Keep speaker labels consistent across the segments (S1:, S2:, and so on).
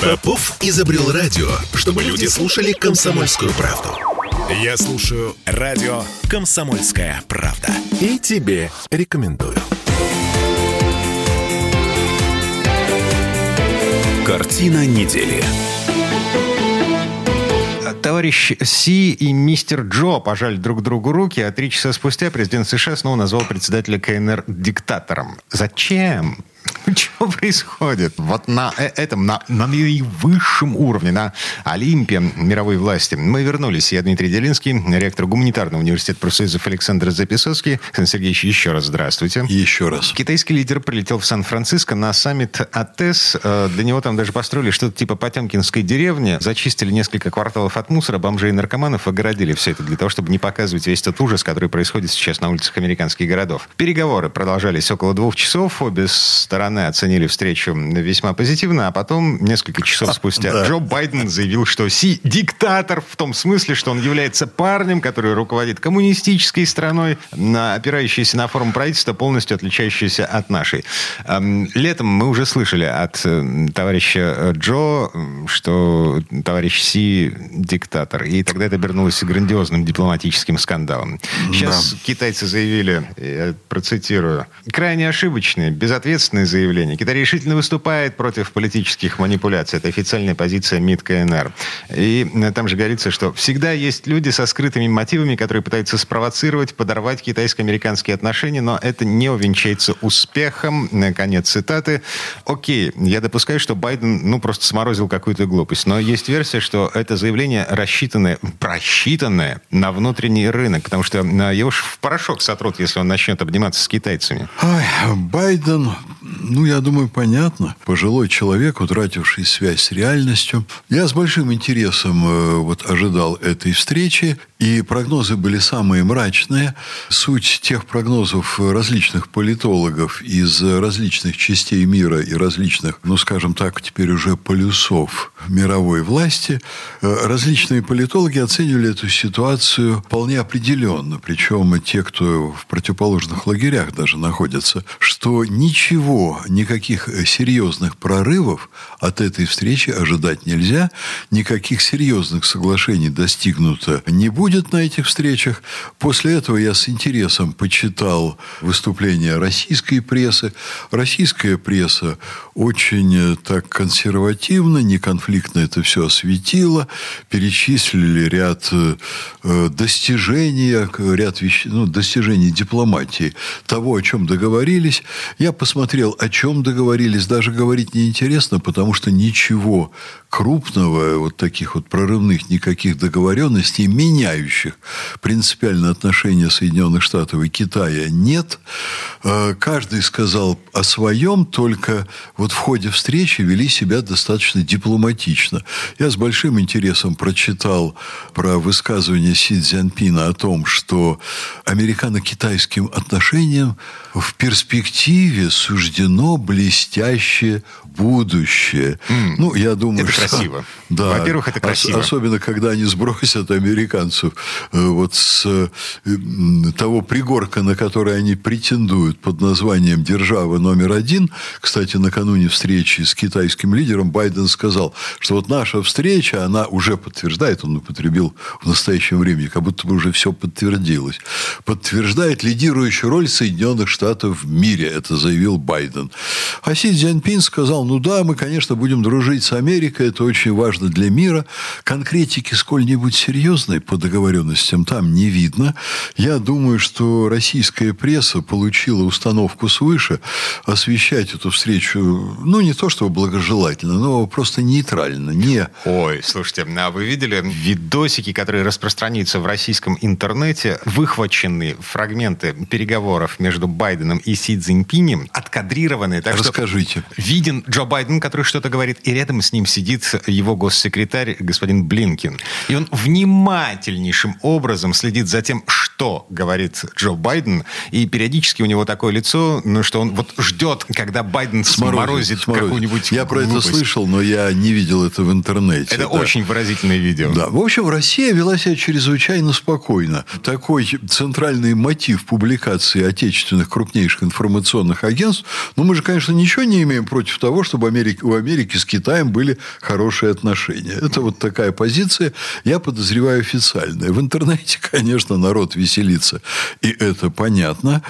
S1: Попов изобрел радио, чтобы люди слушали комсомольскую правду. Я слушаю радио «Комсомольская правда». И тебе рекомендую. Картина недели.
S2: Товарищ Си и мистер Джо пожали друг другу руки, а три часа спустя президент США снова назвал председателя КНР диктатором. Зачем? Что происходит? Вот на э, этом, на, на наивысшем уровне, на Олимпе мировой власти. Мы вернулись. Я Дмитрий Делинский, ректор гуманитарного университета профсоюзов Александр Записовский. Александр Сергеевич, еще раз здравствуйте.
S3: Еще раз.
S2: Китайский лидер прилетел в Сан-Франциско на саммит АТЭС. Э, для него там даже построили что-то типа Потемкинской деревни. Зачистили несколько кварталов от мусора, бомжей и наркоманов, огородили все это для того, чтобы не показывать весь тот ужас, который происходит сейчас на улицах американских городов. Переговоры продолжались около двух часов. Обе стороны оценили встречу весьма позитивно, а потом, несколько часов спустя, да. Джо Байден заявил, что Си диктатор в том смысле, что он является парнем, который руководит коммунистической страной, опирающейся на форму правительства, полностью отличающейся от нашей. Летом мы уже слышали от э, товарища Джо, что товарищ Си диктатор. И тогда это обернулось грандиозным дипломатическим скандалом. Сейчас да. китайцы заявили, я процитирую, крайне ошибочные, безответственные заявления заявление. Китай решительно выступает против политических манипуляций. Это официальная позиция МИД КНР. И э, там же говорится, что всегда есть люди со скрытыми мотивами, которые пытаются спровоцировать, подорвать китайско-американские отношения, но это не увенчается успехом. Конец цитаты. Окей, я допускаю, что Байден, ну, просто сморозил какую-то глупость. Но есть версия, что это заявление рассчитанное, просчитанное на внутренний рынок, потому что э, его в порошок сотрут, если он начнет обниматься с китайцами.
S3: Ой, Байден, ну, я думаю, понятно. Пожилой человек, утративший связь с реальностью. Я с большим интересом э, вот, ожидал этой встречи, и прогнозы были самые мрачные. Суть тех прогнозов различных политологов из различных частей мира и различных, ну, скажем так, теперь уже полюсов мировой власти, э, различные политологи оценивали эту ситуацию вполне определенно. Причем те, кто в противоположных лагерях даже находятся, что ничего никаких э, серьезных прорывов от этой встречи ожидать нельзя, никаких серьезных соглашений достигнуто не будет на этих встречах. После этого я с интересом почитал выступления российской прессы. Российская пресса очень э, так консервативно, неконфликтно это все осветила, перечислили ряд э, достижений, ряд вещ... ну, достижений дипломатии, того, о чем договорились. Я посмотрел, о чем договорились, даже говорить неинтересно, потому что ничего крупного, вот таких вот прорывных никаких договоренностей, меняющих принципиально отношения Соединенных Штатов и Китая нет. А, каждый сказал о своем, только вот в ходе встречи вели себя достаточно дипломатично. Я с большим интересом прочитал про высказывание Си Цзяньпина о том, что американо-китайским отношениям в перспективе суждено блестящее будущее. Mm. Ну, я думаю,
S2: это
S3: что...
S2: красиво.
S3: Да.
S2: Во-первых, это красиво.
S3: Ос- особенно, когда они сбросят американцев э, вот с э, того пригорка, на который они претендуют под названием «Держава номер один». Кстати, накануне встречи с китайским лидером Байден сказал, что вот наша встреча, она уже подтверждает, он употребил в настоящем времени, как будто бы уже все подтвердилось, подтверждает лидирующую роль Соединенных Штатов в мире. Это заявил Байден. А Си Цзяньпин сказал, ну да, мы, конечно, будем дружить с Америкой, это очень важно для мира. Конкретики сколь-нибудь серьезной по договоренностям там не видно. Я думаю, что российская пресса получила установку свыше освещать эту встречу, ну, не то чтобы благожелательно, но просто нейтрально, не...
S2: Ой, слушайте, а вы видели видосики, которые распространяются в российском интернете, выхваченные фрагменты переговоров между Байденом и Си Цзиньпинем, откадрированные. Так
S3: Расскажите.
S2: Что виден Джо Байден, который что-то говорит, и рядом с ним сидит его госсекретарь господин Блинкин. И он внимательнейшим образом следит за тем, что что говорит Джо Байден, и периодически у него такое лицо, ну, что он вот ждет, когда Байден сморозит, сморозит какую-нибудь
S3: Я про это слышал, но я не видел это в интернете.
S2: Это да. очень выразительное видео.
S3: Да. В общем, Россия вела себя чрезвычайно спокойно. Такой центральный мотив публикации отечественных крупнейших информационных агентств, ну, мы же, конечно, ничего не имеем против того, чтобы Америка, у Америки с Китаем были хорошие отношения. Это вот такая позиция, я подозреваю, официальная. В интернете, конечно, народ веселится, и это понятно.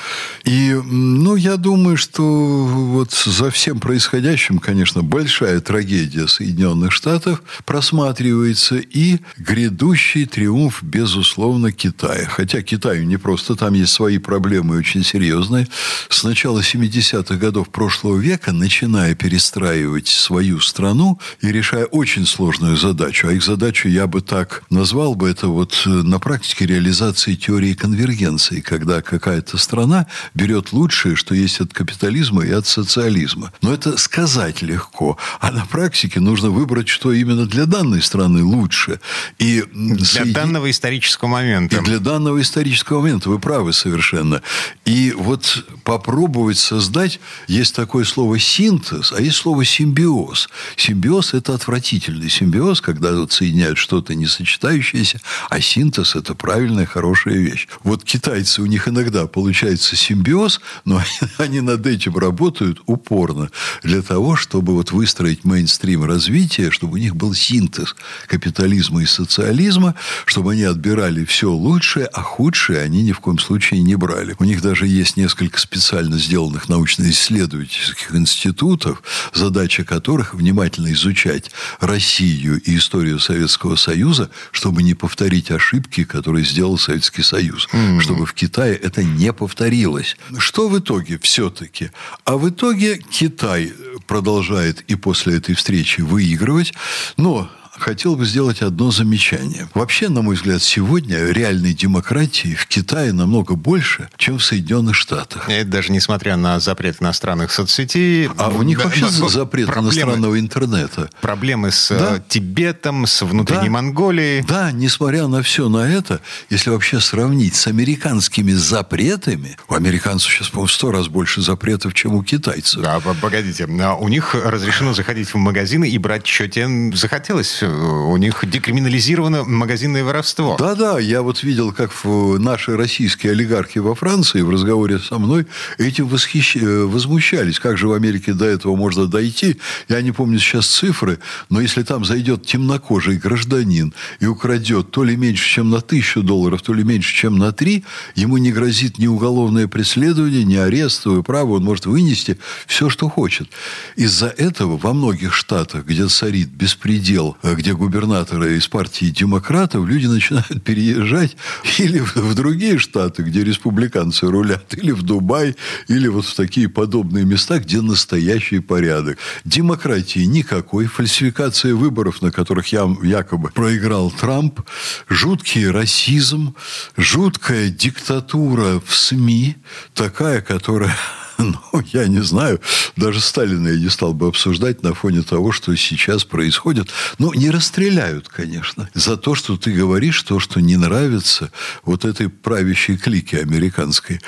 S3: И, ну, я думаю, что вот за всем происходящим, конечно, большая трагедия Соединенных Штатов просматривается и грядущий триумф, безусловно, Китая. Хотя Китаю не просто, там есть свои проблемы очень серьезные. С начала 70-х годов прошлого века, начиная перестраивать свою страну и решая очень сложную задачу, а их задачу я бы так назвал бы, это вот на практике реализации теории конвергенции, когда какая-то страна берет лучшее, что есть от капитализма и от социализма. Но это сказать легко, а на практике нужно выбрать, что именно для данной страны лучше.
S2: И для соедин... данного исторического момента.
S3: И для данного исторического момента, вы правы совершенно. И вот попробовать создать, есть такое слово синтез, а есть слово симбиоз. Симбиоз – это отвратительный симбиоз, когда вот соединяют что-то несочетающееся, а синтез – это правильная, хорошая вещь. Вот китайцы, у них иногда получается симбиоз, но они над этим работают упорно для того, чтобы вот выстроить мейнстрим развития, чтобы у них был синтез капитализма и социализма, чтобы они отбирали все лучшее, а худшее они ни в коем случае не брали. У них даже есть несколько специально сделанных научно-исследовательских институтов, задача которых внимательно изучать Россию и историю Советского Союза, чтобы не повторить ошибки, которые сделал Советский Союз, mm-hmm. чтобы в Китае это не повторилось. Что в итоге все-таки? А в итоге Китай продолжает и после этой встречи выигрывать, но хотел бы сделать одно замечание. Вообще, на мой взгляд, сегодня реальной демократии в Китае намного больше, чем в Соединенных Штатах.
S2: Это даже несмотря на запрет иностранных соцсетей.
S3: А у них да, вообще да, запрет проблемы, иностранного интернета.
S2: Проблемы с да? Э, Тибетом, с внутренней да? Монголией.
S3: Да, несмотря на все на это, если вообще сравнить с американскими запретами, у американцев сейчас, по-моему, сто раз больше запретов, чем у китайцев.
S2: Да, погодите, а у них разрешено заходить в магазины и брать, что тебе захотелось у них декриминализировано магазинное воровство.
S3: Да-да, я вот видел, как наши российские олигархи во Франции в разговоре со мной этим восхищ... Э, возмущались. Как же в Америке до этого можно дойти? Я не помню сейчас цифры, но если там зайдет темнокожий гражданин и украдет то ли меньше, чем на тысячу долларов, то ли меньше, чем на три, ему не грозит ни уголовное преследование, ни арестовое право, он может вынести все, что хочет. Из-за этого во многих штатах, где царит беспредел, э, где губернаторы из партии демократов, люди начинают переезжать или в другие штаты, где республиканцы рулят, или в Дубай, или вот в такие подобные места, где настоящий порядок. Демократии никакой, фальсификация выборов, на которых я якобы проиграл Трамп, жуткий расизм, жуткая диктатура в СМИ, такая, которая Ну, я не знаю. Даже Сталина я не стал бы обсуждать на фоне того, что сейчас происходит. Ну, не расстреляют, конечно. За то, что ты говоришь, то, что не нравится вот этой правящей клике американской.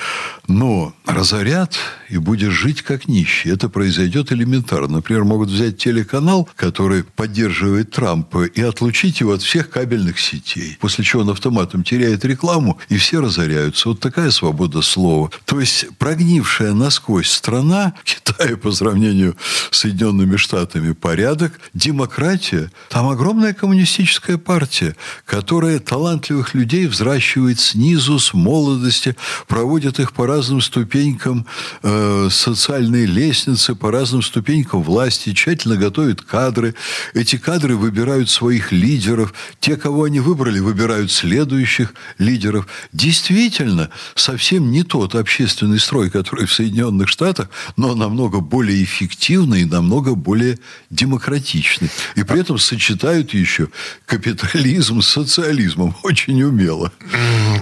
S3: Но разорят, и будешь жить как нищий. Это произойдет элементарно. Например, могут взять телеканал, который поддерживает Трампа, и отлучить его от всех кабельных сетей. После чего он автоматом теряет рекламу, и все разоряются. Вот такая свобода слова. То есть прогнившая насквозь страна, Китай по сравнению с Соединенными Штатами порядок, демократия, там огромная коммунистическая партия, которая талантливых людей взращивает снизу, с молодости, проводит их по разным ступенькам э, социальной лестницы, по разным ступенькам власти, тщательно готовит кадры. Эти кадры выбирают своих лидеров. Те, кого они выбрали, выбирают следующих лидеров. Действительно, совсем не тот общественный строй, который в Соединенных Штатах, но намного более эффективный и намного более демократичный. И при этом сочетают еще капитализм с социализмом очень умело.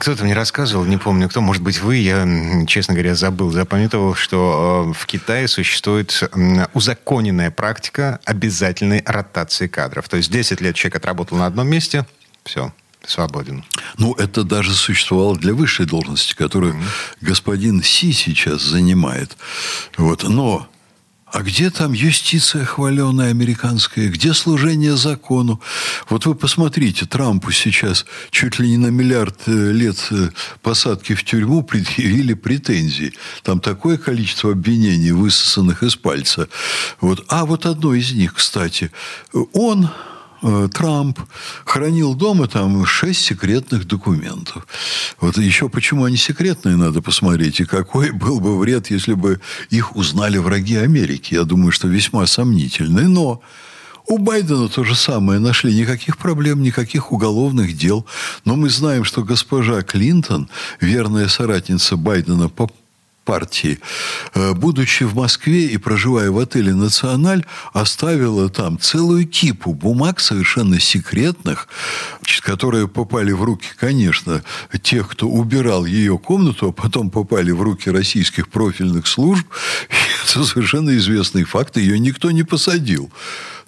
S2: Кто-то мне рассказывал, не помню кто, может быть вы, я, честно говоря, забыл, запамятовал, что э, в Китае существует узаконенная практика обязательной ротации кадров. То есть 10 лет человек отработал на одном месте, все, свободен.
S3: Ну, это даже существовало для высшей должности, которую mm-hmm. господин Си сейчас занимает. Вот. Но а где там юстиция хваленая американская? Где служение закону? Вот вы посмотрите, Трампу сейчас чуть ли не на миллиард э, лет э, посадки в тюрьму предъявили претензии. Там такое количество обвинений, высосанных из пальца. Вот. А вот одно из них, кстати, он Трамп хранил дома там шесть секретных документов. Вот еще почему они секретные, надо посмотреть. И какой был бы вред, если бы их узнали враги Америки. Я думаю, что весьма сомнительный. Но у Байдена то же самое. Нашли никаких проблем, никаких уголовных дел. Но мы знаем, что госпожа Клинтон, верная соратница Байдена по партии, э, будучи в Москве и проживая в отеле «Националь», оставила там целую кипу бумаг совершенно секретных, которые попали в руки, конечно, тех, кто убирал ее комнату, а потом попали в руки российских профильных служб. Это совершенно известный факт, ее никто не посадил.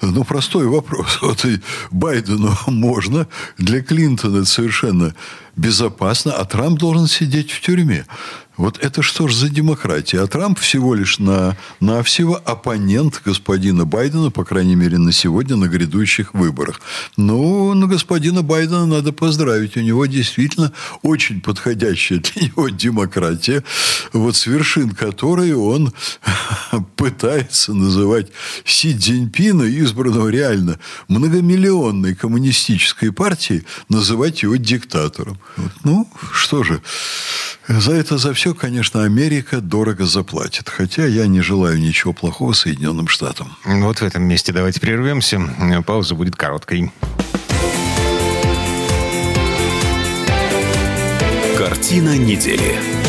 S3: Ну, простой вопрос. Вот и Байдену можно, для Клинтона совершенно безопасно, а Трамп должен сидеть в тюрьме. Вот это что ж за демократия? А Трамп всего лишь на, на всего оппонент господина Байдена, по крайней мере, на сегодня, на грядущих выборах. Ну, на господина Байдена надо поздравить. У него действительно очень подходящая для него демократия, вот с вершин которой он пытается называть Си Цзиньпина, избранного реально многомиллионной коммунистической партией, называть его диктатором. Вот. Ну, что же, за это, за все, конечно, Америка дорого заплатит. Хотя я не желаю ничего плохого Соединенным Штатам.
S2: Вот в этом месте давайте прервемся. Пауза будет короткой.
S1: Картина недели.